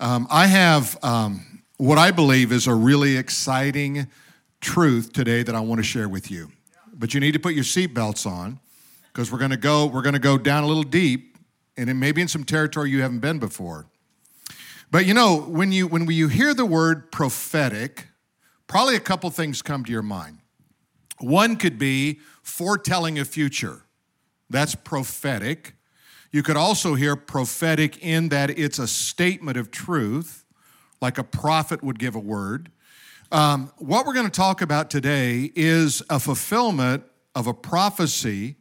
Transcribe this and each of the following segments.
Um, I have um, what I believe is a really exciting truth today that I want to share with you. But you need to put your seatbelts on because we're going to go we're going to go down a little deep and it may be in some territory you haven't been before. But you know, when you when you hear the word prophetic, probably a couple things come to your mind. One could be foretelling a future. That's prophetic. You could also hear prophetic in that it's a statement of truth, like a prophet would give a word. Um, what we're going to talk about today is a fulfillment of a prophecy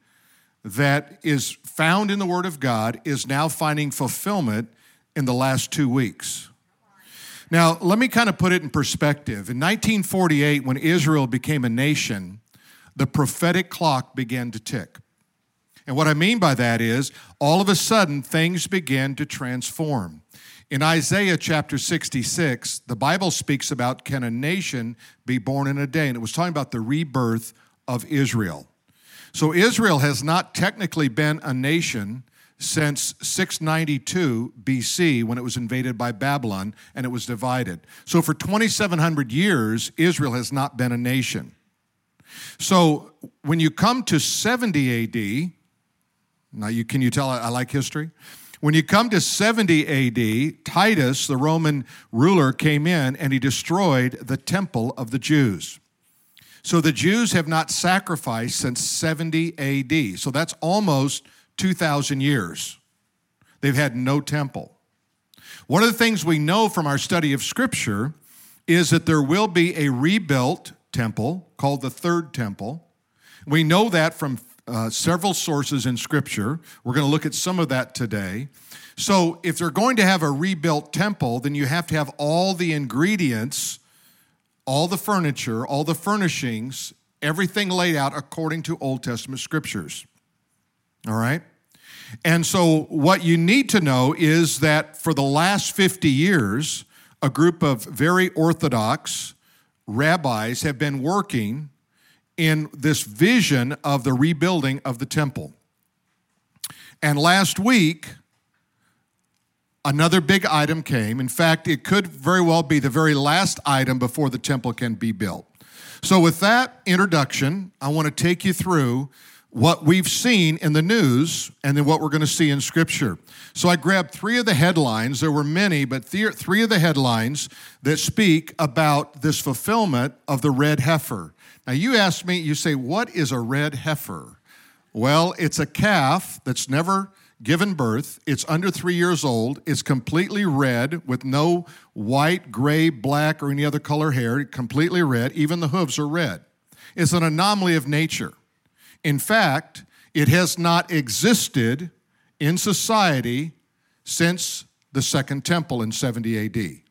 that is found in the Word of God, is now finding fulfillment in the last two weeks. Now, let me kind of put it in perspective. In 1948, when Israel became a nation, the prophetic clock began to tick. And what I mean by that is, all of a sudden, things begin to transform. In Isaiah chapter 66, the Bible speaks about can a nation be born in a day? And it was talking about the rebirth of Israel. So Israel has not technically been a nation since 692 BC when it was invaded by Babylon and it was divided. So for 2,700 years, Israel has not been a nation. So when you come to 70 AD, now, you, can you tell I, I like history? When you come to 70 AD, Titus, the Roman ruler, came in and he destroyed the temple of the Jews. So the Jews have not sacrificed since 70 AD. So that's almost 2,000 years. They've had no temple. One of the things we know from our study of Scripture is that there will be a rebuilt temple called the Third Temple. We know that from uh, several sources in Scripture. We're going to look at some of that today. So, if they're going to have a rebuilt temple, then you have to have all the ingredients, all the furniture, all the furnishings, everything laid out according to Old Testament scriptures. All right? And so, what you need to know is that for the last 50 years, a group of very orthodox rabbis have been working in this vision of the rebuilding of the temple. And last week, another big item came. In fact, it could very well be the very last item before the temple can be built. So, with that introduction, I want to take you through what we've seen in the news and then what we're going to see in Scripture. So, I grabbed three of the headlines. There were many, but three of the headlines that speak about this fulfillment of the red heifer. Now, you ask me, you say, what is a red heifer? Well, it's a calf that's never given birth. It's under three years old. It's completely red with no white, gray, black, or any other color hair. Completely red. Even the hooves are red. It's an anomaly of nature. In fact, it has not existed in society since the Second Temple in 70 AD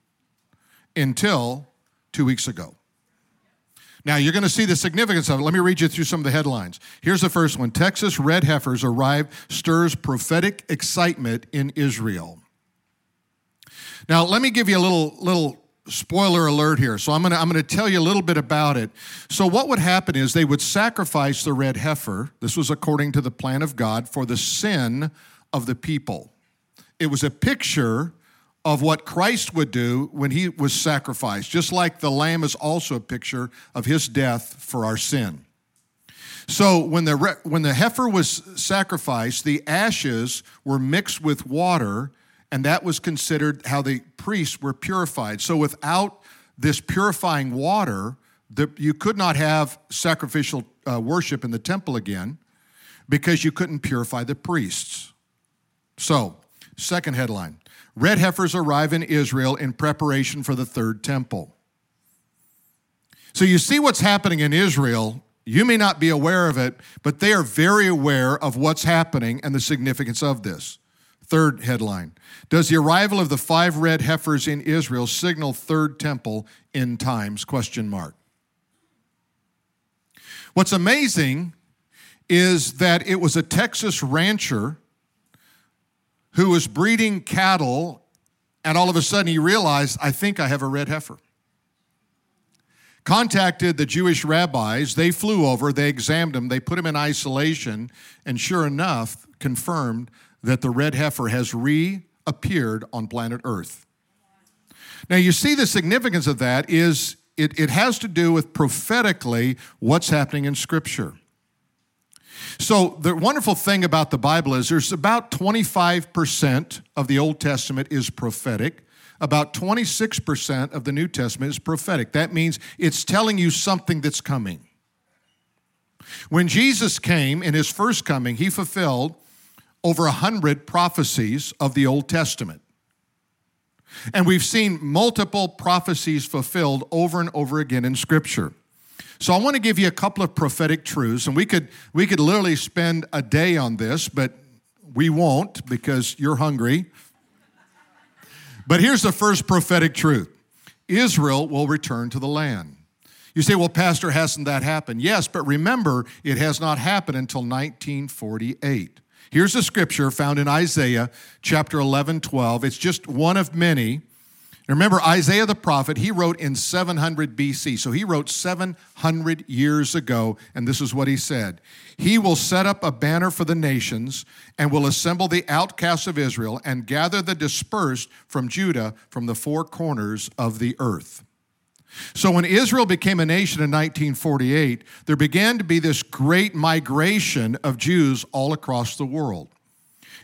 until two weeks ago. Now, you're going to see the significance of it. Let me read you through some of the headlines. Here's the first one Texas red heifers arrive, stirs prophetic excitement in Israel. Now, let me give you a little, little spoiler alert here. So I'm going to I'm going to tell you a little bit about it. So what would happen is they would sacrifice the red heifer. This was according to the plan of God for the sin of the people. It was a picture of what Christ would do when he was sacrificed, just like the lamb is also a picture of his death for our sin. So when the when the heifer was sacrificed, the ashes were mixed with water, and that was considered how the priests were purified. So without this purifying water, the, you could not have sacrificial uh, worship in the temple again because you couldn't purify the priests. So, second headline Red heifers arrive in Israel in preparation for the third temple. So you see what's happening in Israel. You may not be aware of it, but they are very aware of what's happening and the significance of this. Third headline Does the arrival of the five red heifers in Israel signal third temple in times? Question mark. What's amazing is that it was a Texas rancher who was breeding cattle, and all of a sudden he realized, I think I have a red heifer. Contacted the Jewish rabbis. They flew over, they examined him, they put him in isolation, and sure enough, confirmed that the red heifer has reappeared on planet Earth. Now, you see the significance of that is it, it has to do with prophetically what's happening in Scripture. So, the wonderful thing about the Bible is there's about 25% of the Old Testament is prophetic. About 26% of the New Testament is prophetic. That means it's telling you something that's coming. When Jesus came in his first coming, he fulfilled over 100 prophecies of the Old Testament. And we've seen multiple prophecies fulfilled over and over again in Scripture. So I want to give you a couple of prophetic truths, and we could we could literally spend a day on this, but we won't because you're hungry. But here's the first prophetic truth Israel will return to the land. You say, well, Pastor, hasn't that happened? Yes, but remember, it has not happened until 1948. Here's a scripture found in Isaiah chapter 11, 12. It's just one of many. Remember, Isaiah the prophet, he wrote in 700 BC. So he wrote 700 years ago, and this is what he said He will set up a banner for the nations and will assemble the outcasts of Israel and gather the dispersed from Judah from the four corners of the earth. So when Israel became a nation in 1948, there began to be this great migration of Jews all across the world.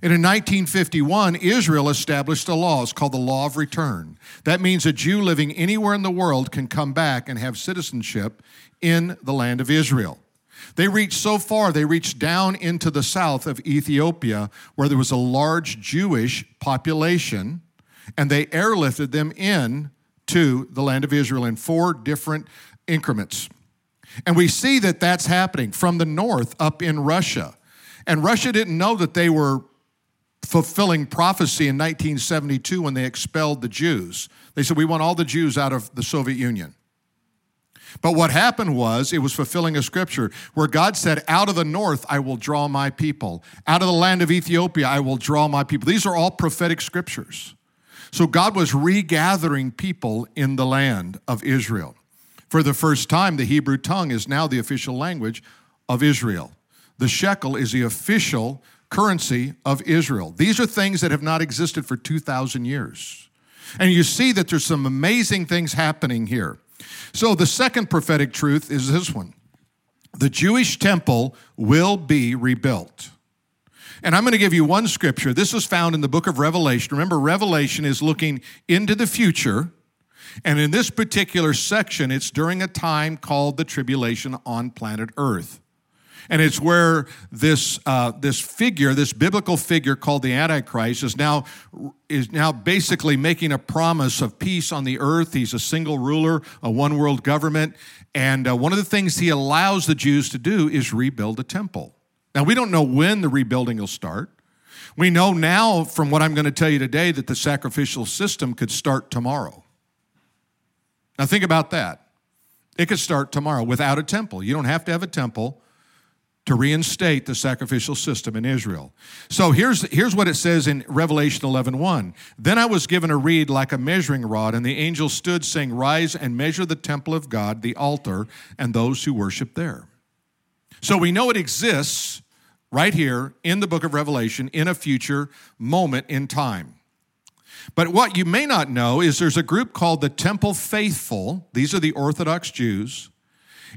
And in 1951, Israel established a law. It's called the Law of Return. That means a Jew living anywhere in the world can come back and have citizenship in the land of Israel. They reached so far, they reached down into the south of Ethiopia, where there was a large Jewish population, and they airlifted them in to the land of Israel in four different increments. And we see that that's happening from the north up in Russia. And Russia didn't know that they were fulfilling prophecy in 1972 when they expelled the Jews. They said, We want all the Jews out of the Soviet Union. But what happened was it was fulfilling a scripture where God said, Out of the north I will draw my people. Out of the land of Ethiopia I will draw my people. These are all prophetic scriptures. So God was regathering people in the land of Israel. For the first time, the Hebrew tongue is now the official language of Israel. The shekel is the official currency of Israel. These are things that have not existed for 2,000 years. And you see that there's some amazing things happening here. So the second prophetic truth is this one the Jewish temple will be rebuilt. And I'm going to give you one scripture. This is found in the book of Revelation. Remember, Revelation is looking into the future. And in this particular section, it's during a time called the tribulation on planet Earth. And it's where this, uh, this figure, this biblical figure called the Antichrist, is now, is now basically making a promise of peace on the earth. He's a single ruler, a one world government. And uh, one of the things he allows the Jews to do is rebuild a temple. Now, we don't know when the rebuilding will start. We know now from what I'm going to tell you today that the sacrificial system could start tomorrow. Now, think about that. It could start tomorrow without a temple. You don't have to have a temple to reinstate the sacrificial system in Israel. So here's, here's what it says in Revelation 11 1. Then I was given a reed like a measuring rod, and the angel stood, saying, Rise and measure the temple of God, the altar, and those who worship there. So we know it exists right here in the book of Revelation in a future moment in time. But what you may not know is there's a group called the Temple Faithful. These are the Orthodox Jews.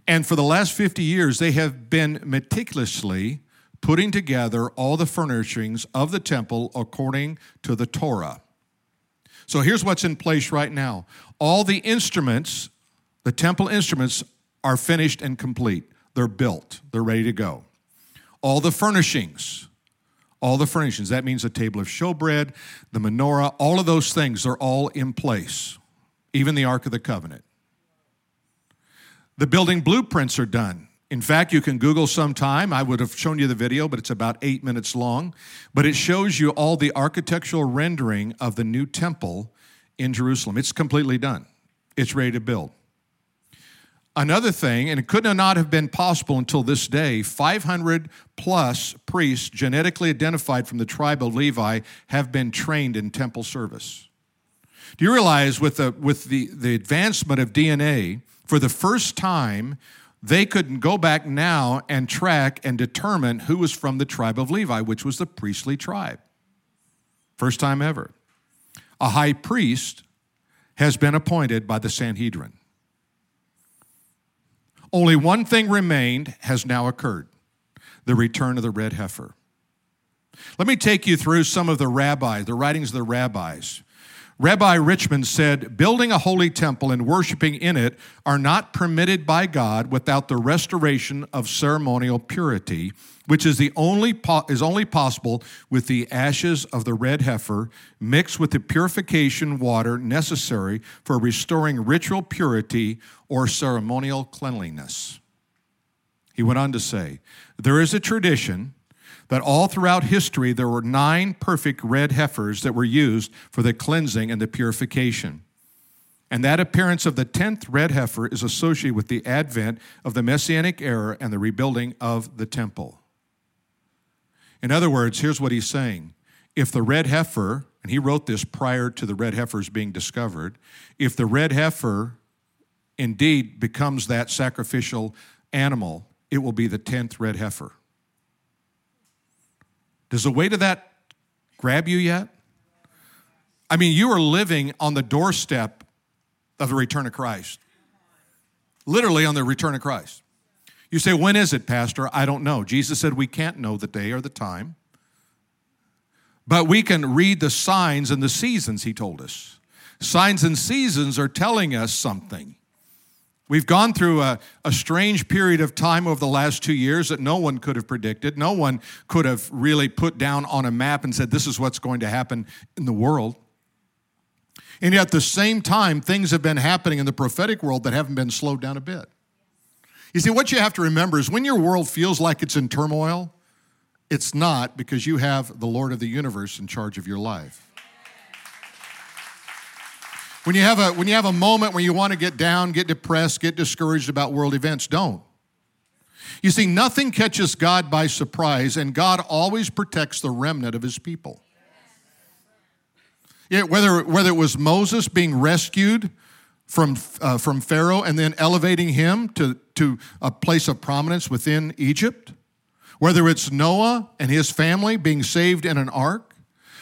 And for the last 50 years, they have been meticulously putting together all the furnishings of the temple according to the Torah. So here's what's in place right now all the instruments, the temple instruments, are finished and complete. They're built, they're ready to go all the furnishings. All the furnishings. That means the table of showbread, the menorah, all of those things are all in place, even the Ark of the Covenant. The building blueprints are done. In fact, you can Google sometime. I would have shown you the video, but it's about eight minutes long. But it shows you all the architectural rendering of the new temple in Jerusalem. It's completely done, it's ready to build. Another thing, and it could not have been possible until this day, 500 plus priests genetically identified from the tribe of Levi have been trained in temple service. Do you realize with the, with the, the advancement of DNA, for the first time, they could go back now and track and determine who was from the tribe of Levi, which was the priestly tribe. First time ever. A high priest has been appointed by the Sanhedrin. Only one thing remained has now occurred the return of the red heifer. Let me take you through some of the rabbis, the writings of the rabbis. Rabbi Richman said, Building a holy temple and worshiping in it are not permitted by God without the restoration of ceremonial purity, which is, the only po- is only possible with the ashes of the red heifer mixed with the purification water necessary for restoring ritual purity or ceremonial cleanliness. He went on to say, There is a tradition that all throughout history there were nine perfect red heifers that were used for the cleansing and the purification. And that appearance of the tenth red heifer is associated with the advent of the Messianic era and the rebuilding of the temple. In other words, here's what he's saying. If the red heifer, and he wrote this prior to the red heifers being discovered, if the red heifer indeed becomes that sacrificial animal, it will be the tenth red heifer. Does the weight of that grab you yet? I mean, you are living on the doorstep of the return of Christ. Literally on the return of Christ. You say, when is it, Pastor? I don't know. Jesus said we can't know the day or the time. But we can read the signs and the seasons, he told us. Signs and seasons are telling us something. We've gone through a, a, strange period of time over the last two years that no one could have predicted. No one could have really put down on a map and said, this is what's going to happen in the world. And yet, at the same time, things have been happening in the prophetic world that haven't been slowed down a bit. You see, what you have to remember is when your world feels like it's in turmoil, it's not because you have the Lord of the universe in charge of your life. When you have a, when you have a moment where you want to get down, get depressed, get discouraged about world events, don't. You see, nothing catches God by surprise, and God always protects the remnant of his people. Yeah, whether, whether it was Moses being rescued from, uh, from Pharaoh and then elevating him to, to a place of prominence within Egypt, whether it's Noah and his family being saved in an ark,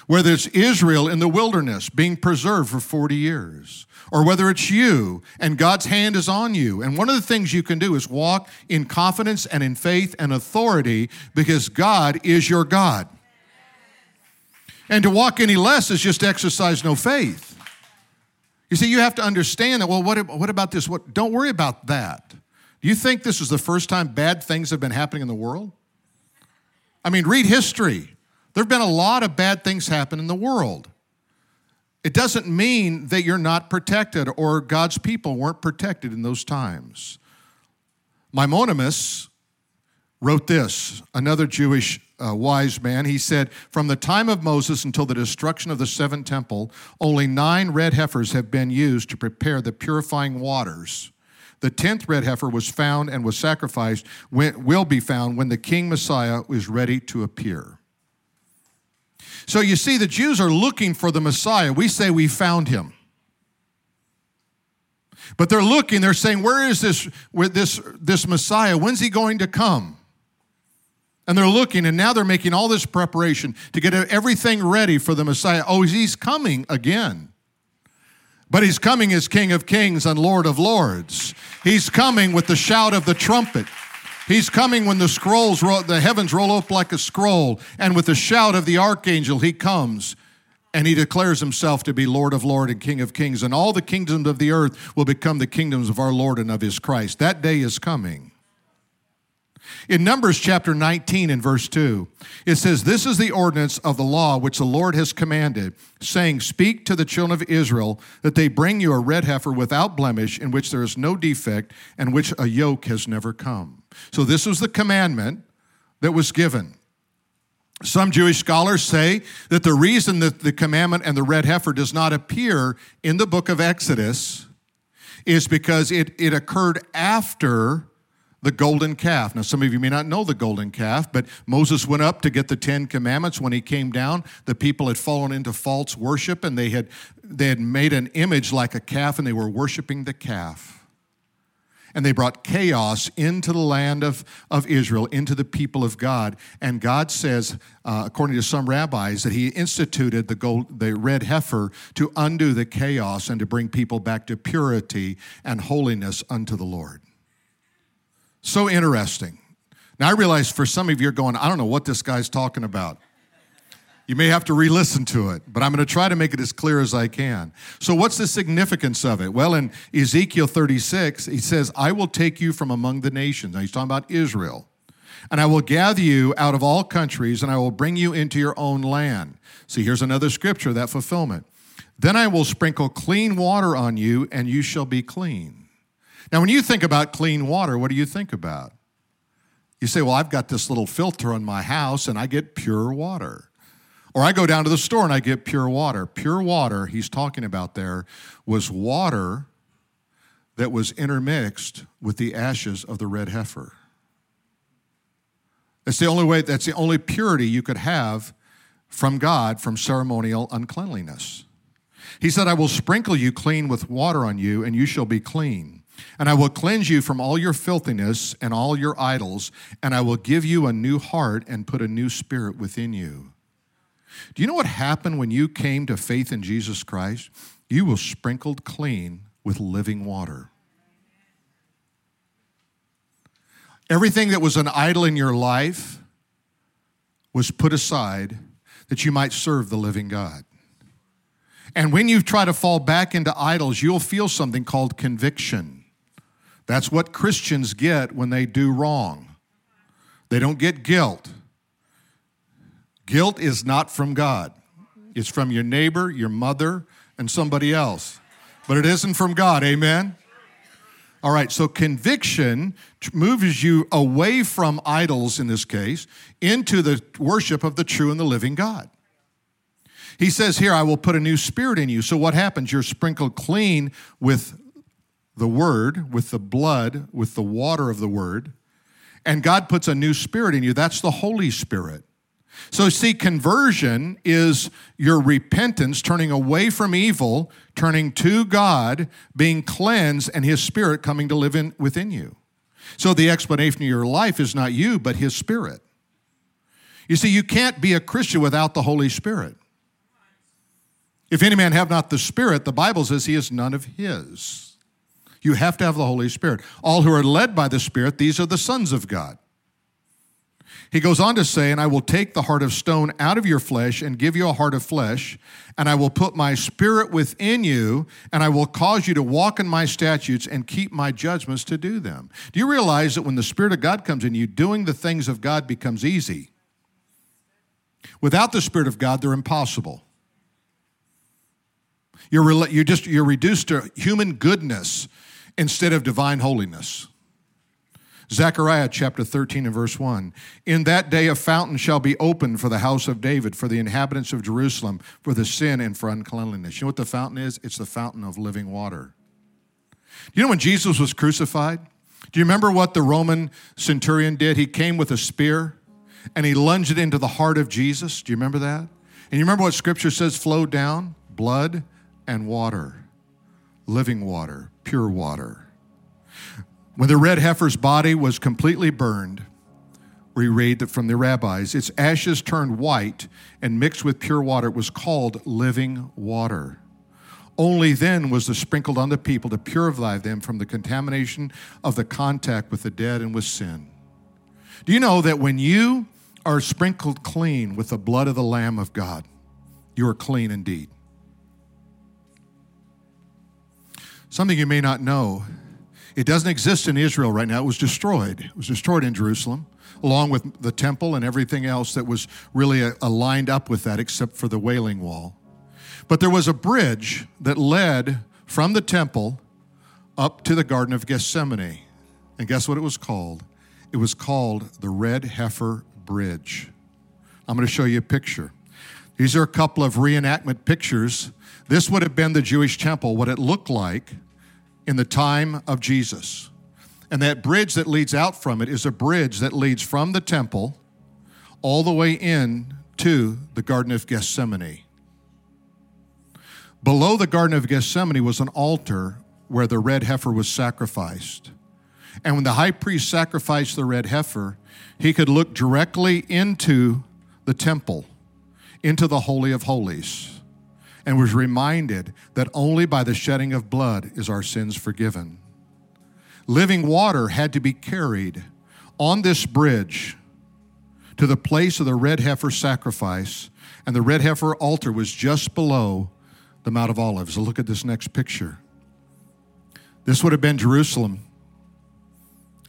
whether it's Israel in the wilderness being preserved for 40 years, or whether it's you and God's hand is on you. And one of the things you can do is walk in confidence and in faith and authority because God is your God. And to walk any less is just exercise no faith. You see, you have to understand that, well, what, what about this? What, don't worry about that. Do you think this is the first time bad things have been happening in the world? I mean, read history. There have been a lot of bad things happen in the world. It doesn't mean that you're not protected or God's people weren't protected in those times. Maimonides wrote this, another Jewish uh, wise man. He said, From the time of Moses until the destruction of the seventh temple, only nine red heifers have been used to prepare the purifying waters. The tenth red heifer was found and was sacrificed, will be found when the King Messiah is ready to appear. So you see, the Jews are looking for the Messiah. We say we found him. But they're looking, they're saying, Where is this, this, this Messiah? When's he going to come? And they're looking, and now they're making all this preparation to get everything ready for the Messiah. Oh, he's coming again. But he's coming as King of Kings and Lord of Lords. He's coming with the shout of the trumpet. He's coming when the scrolls, roll, the heavens roll up like a scroll, and with the shout of the archangel, he comes and he declares himself to be Lord of Lords and King of Kings, and all the kingdoms of the earth will become the kingdoms of our Lord and of his Christ. That day is coming. In Numbers chapter 19 and verse 2, it says, This is the ordinance of the law which the Lord has commanded, saying, Speak to the children of Israel that they bring you a red heifer without blemish, in which there is no defect, and which a yoke has never come. So this was the commandment that was given. Some Jewish scholars say that the reason that the commandment and the red heifer does not appear in the book of Exodus is because it, it occurred after the golden calf. Now, some of you may not know the golden calf, but Moses went up to get the Ten Commandments. When he came down, the people had fallen into false worship and they had, they had made an image like a calf and they were worshiping the calf. And they brought chaos into the land of, of Israel, into the people of God. And God says, uh, according to some rabbis, that He instituted the, gold, the red heifer to undo the chaos and to bring people back to purity and holiness unto the Lord. So interesting. Now, I realize for some of you are going, I don't know what this guy's talking about. You may have to re listen to it, but I'm going to try to make it as clear as I can. So, what's the significance of it? Well, in Ezekiel 36, he says, I will take you from among the nations. Now, he's talking about Israel. And I will gather you out of all countries, and I will bring you into your own land. See, here's another scripture, that fulfillment. Then I will sprinkle clean water on you, and you shall be clean. Now, when you think about clean water, what do you think about? You say, Well, I've got this little filter on my house, and I get pure water. Or I go down to the store and I get pure water. Pure water, he's talking about there, was water that was intermixed with the ashes of the red heifer. That's the only way, that's the only purity you could have from God from ceremonial uncleanliness. He said, I will sprinkle you clean with water on you, and you shall be clean. And I will cleanse you from all your filthiness and all your idols, and I will give you a new heart and put a new spirit within you. Do you know what happened when you came to faith in Jesus Christ? You were sprinkled clean with living water. Everything that was an idol in your life was put aside that you might serve the living God. And when you try to fall back into idols, you'll feel something called conviction. That's what Christians get when they do wrong. They don't get guilt. Guilt is not from God, it's from your neighbor, your mother, and somebody else. But it isn't from God. Amen? All right, so conviction moves you away from idols in this case into the worship of the true and the living God. He says here, I will put a new spirit in you. So what happens? You're sprinkled clean with the word, with the blood, with the water of the word, and God puts a new spirit in you. That's the Holy Spirit. So, see, conversion is your repentance, turning away from evil, turning to God, being cleansed, and His Spirit coming to live in, within you. So, the explanation of your life is not you, but His Spirit. You see, you can't be a Christian without the Holy Spirit. If any man have not the Spirit, the Bible says he is none of His. You have to have the Holy Spirit. All who are led by the Spirit, these are the sons of God. He goes on to say, And I will take the heart of stone out of your flesh and give you a heart of flesh, and I will put my spirit within you, and I will cause you to walk in my statutes and keep my judgments to do them. Do you realize that when the Spirit of God comes in you, doing the things of God becomes easy? Without the Spirit of God, they're impossible. You're, you're, just, you're reduced to human goodness instead of divine holiness. Zechariah chapter 13 and verse 1. In that day a fountain shall be opened for the house of David, for the inhabitants of Jerusalem, for the sin and for uncleanliness. You know what the fountain is? It's the fountain of living water. Do You know when Jesus was crucified? Do you remember what the Roman centurion did? He came with a spear and he lunged it into the heart of Jesus. Do you remember that? And you remember what scripture says flowed down? Blood and water, living water, pure water. When the red heifer's body was completely burned, we read that from the rabbis, its ashes turned white and mixed with pure water. It was called living water. Only then was the sprinkled on the people to purify them from the contamination of the contact with the dead and with sin. Do you know that when you are sprinkled clean with the blood of the Lamb of God, you are clean indeed? Something you may not know it doesn't exist in Israel right now. It was destroyed. It was destroyed in Jerusalem, along with the temple and everything else that was really uh, aligned up with that, except for the Wailing Wall. But there was a bridge that led from the temple up to the Garden of Gethsemane. And guess what it was called? It was called the Red Heifer Bridge. I'm going to show you a picture. These are a couple of reenactment pictures. This would have been the Jewish temple, what it looked like in the time of Jesus. And that bridge that leads out from it is a bridge that leads from the temple all the way in to the Garden of Gethsemane. Below the Garden of Gethsemane was an altar where the red heifer was sacrificed. And when the high priest sacrificed the red heifer, he could look directly into the temple, into the Holy of Holies, and was reminded that only by the shedding of blood is our sins forgiven. Living water had to be carried on this bridge to the place of the red heifer sacrifice, and the red heifer altar was just below the Mount of Olives. Look at this next picture. This would have been Jerusalem.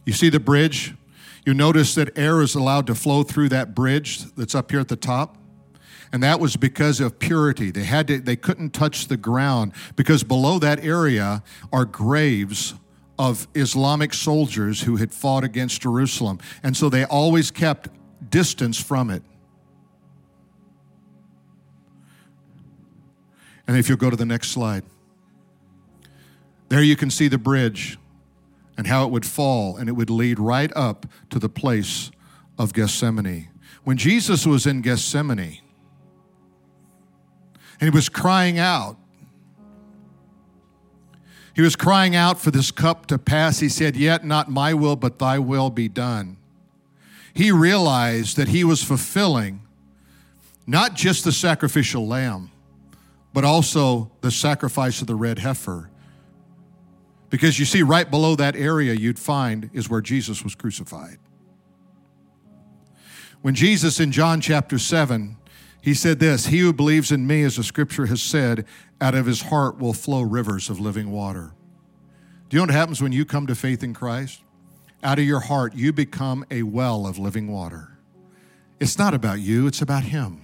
You see the bridge? You notice that air is allowed to flow through that bridge that's up here at the top. And that was because of purity. They had to, they couldn't touch the ground because below that area are graves of Islamic soldiers who had fought against Jerusalem. And so they always kept distance from it. And if you'll go to the next slide, there you can see the bridge and how it would fall and it would lead right up to the place of Gethsemane. When Jesus was in Gethsemane and he was crying out, he was crying out for this cup to pass. He said, Yet not my will, but thy will be done. He realized that he was fulfilling not just the sacrificial lamb, but also the sacrifice of the red heifer because you see, right below that area you'd find is where Jesus was crucified. When Jesus in John chapter 7, he said this He who believes in me, as the scripture has said, out of his heart will flow rivers of living water. Do you know what happens when you come to faith in Christ? Out of your heart, you become a well of living water. It's not about you, it's about Him.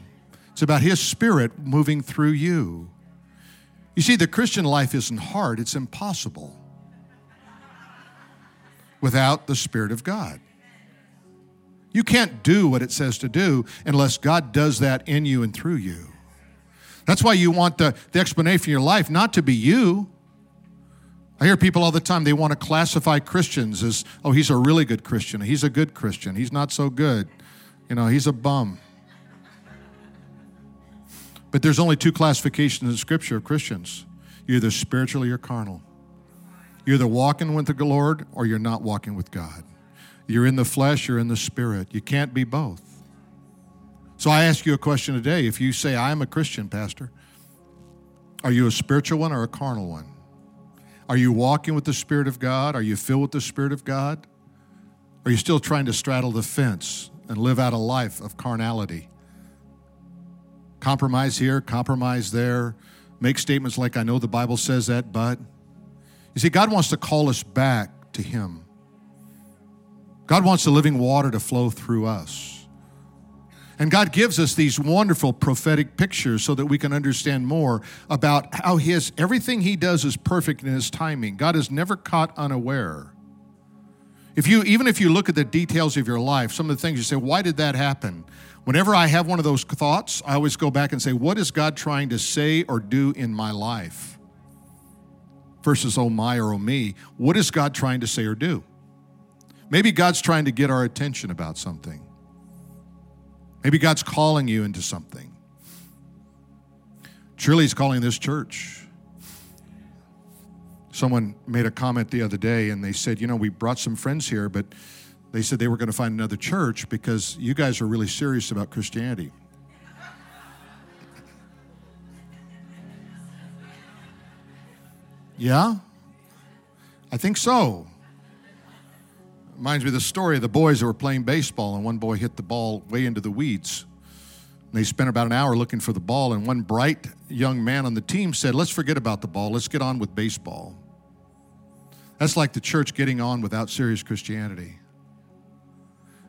It's about His Spirit moving through you. You see, the Christian life isn't hard, it's impossible without the Spirit of God. You can't do what it says to do unless God does that in you and through you. That's why you want the, the explanation of your life not to be you. I hear people all the time, they want to classify Christians as, oh, he's a really good Christian. He's a good Christian. He's not so good. You know, he's a bum. But there's only two classifications in Scripture of Christians you're either spiritual or you're carnal. You're either walking with the Lord or you're not walking with God. You're in the flesh, you're in the spirit. You can't be both. So I ask you a question today. If you say, I'm a Christian, Pastor, are you a spiritual one or a carnal one? Are you walking with the Spirit of God? Are you filled with the Spirit of God? Are you still trying to straddle the fence and live out a life of carnality? Compromise here, compromise there, make statements like, I know the Bible says that, but. You see, God wants to call us back to Him. God wants the living water to flow through us. And God gives us these wonderful prophetic pictures so that we can understand more about how his everything he does is perfect in his timing. God is never caught unaware. If you even if you look at the details of your life, some of the things you say, why did that happen? Whenever I have one of those thoughts, I always go back and say, what is God trying to say or do in my life? versus oh my or oh me. What is God trying to say or do? Maybe God's trying to get our attention about something. Maybe God's calling you into something. Truly, He's calling this church. Someone made a comment the other day and they said, You know, we brought some friends here, but they said they were going to find another church because you guys are really serious about Christianity. Yeah? I think so. Reminds me of the story of the boys that were playing baseball, and one boy hit the ball way into the weeds. And they spent about an hour looking for the ball, and one bright young man on the team said, Let's forget about the ball, let's get on with baseball. That's like the church getting on without serious Christianity.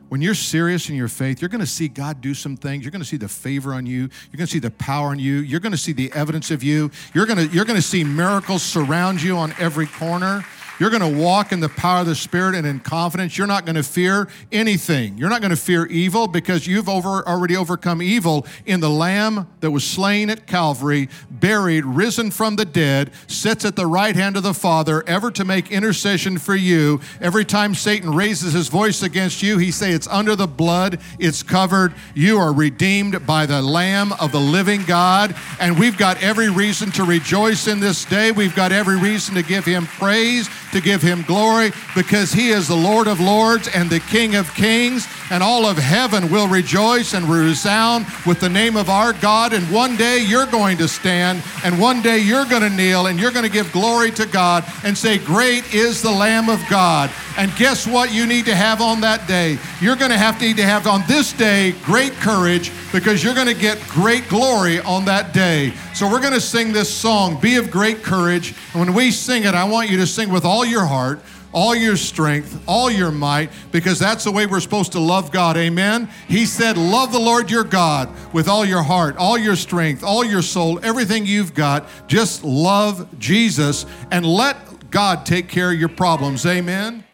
When you're serious in your faith, you're going to see God do some things. You're going to see the favor on you. You're going to see the power on you. You're going to see the evidence of you. You're going to, you're going to see miracles surround you on every corner. You're going to walk in the power of the Spirit and in confidence. You're not going to fear anything. You're not going to fear evil because you've over, already overcome evil in the Lamb that was slain at Calvary, buried, risen from the dead, sits at the right hand of the Father, ever to make intercession for you. Every time Satan raises his voice against you, he say it's under the blood, it's covered. You are redeemed by the Lamb of the living God, and we've got every reason to rejoice in this day. We've got every reason to give him praise to give him glory because he is the Lord of lords and the King of kings, and all of heaven will rejoice and resound with the name of our God. And one day you're going to stand, and one day you're going to kneel, and you're going to give glory to God and say, Great is the Lamb of God. And guess what you need to have on that day? You're going to have to need to have on this day great courage because you're going to get great glory on that day. So we're going to sing this song, Be of Great Courage. And when we sing it, I want you to sing with all your heart, all your strength, all your might, because that's the way we're supposed to love God. Amen. He said, Love the Lord your God with all your heart, all your strength, all your soul, everything you've got. Just love Jesus and let God take care of your problems. Amen.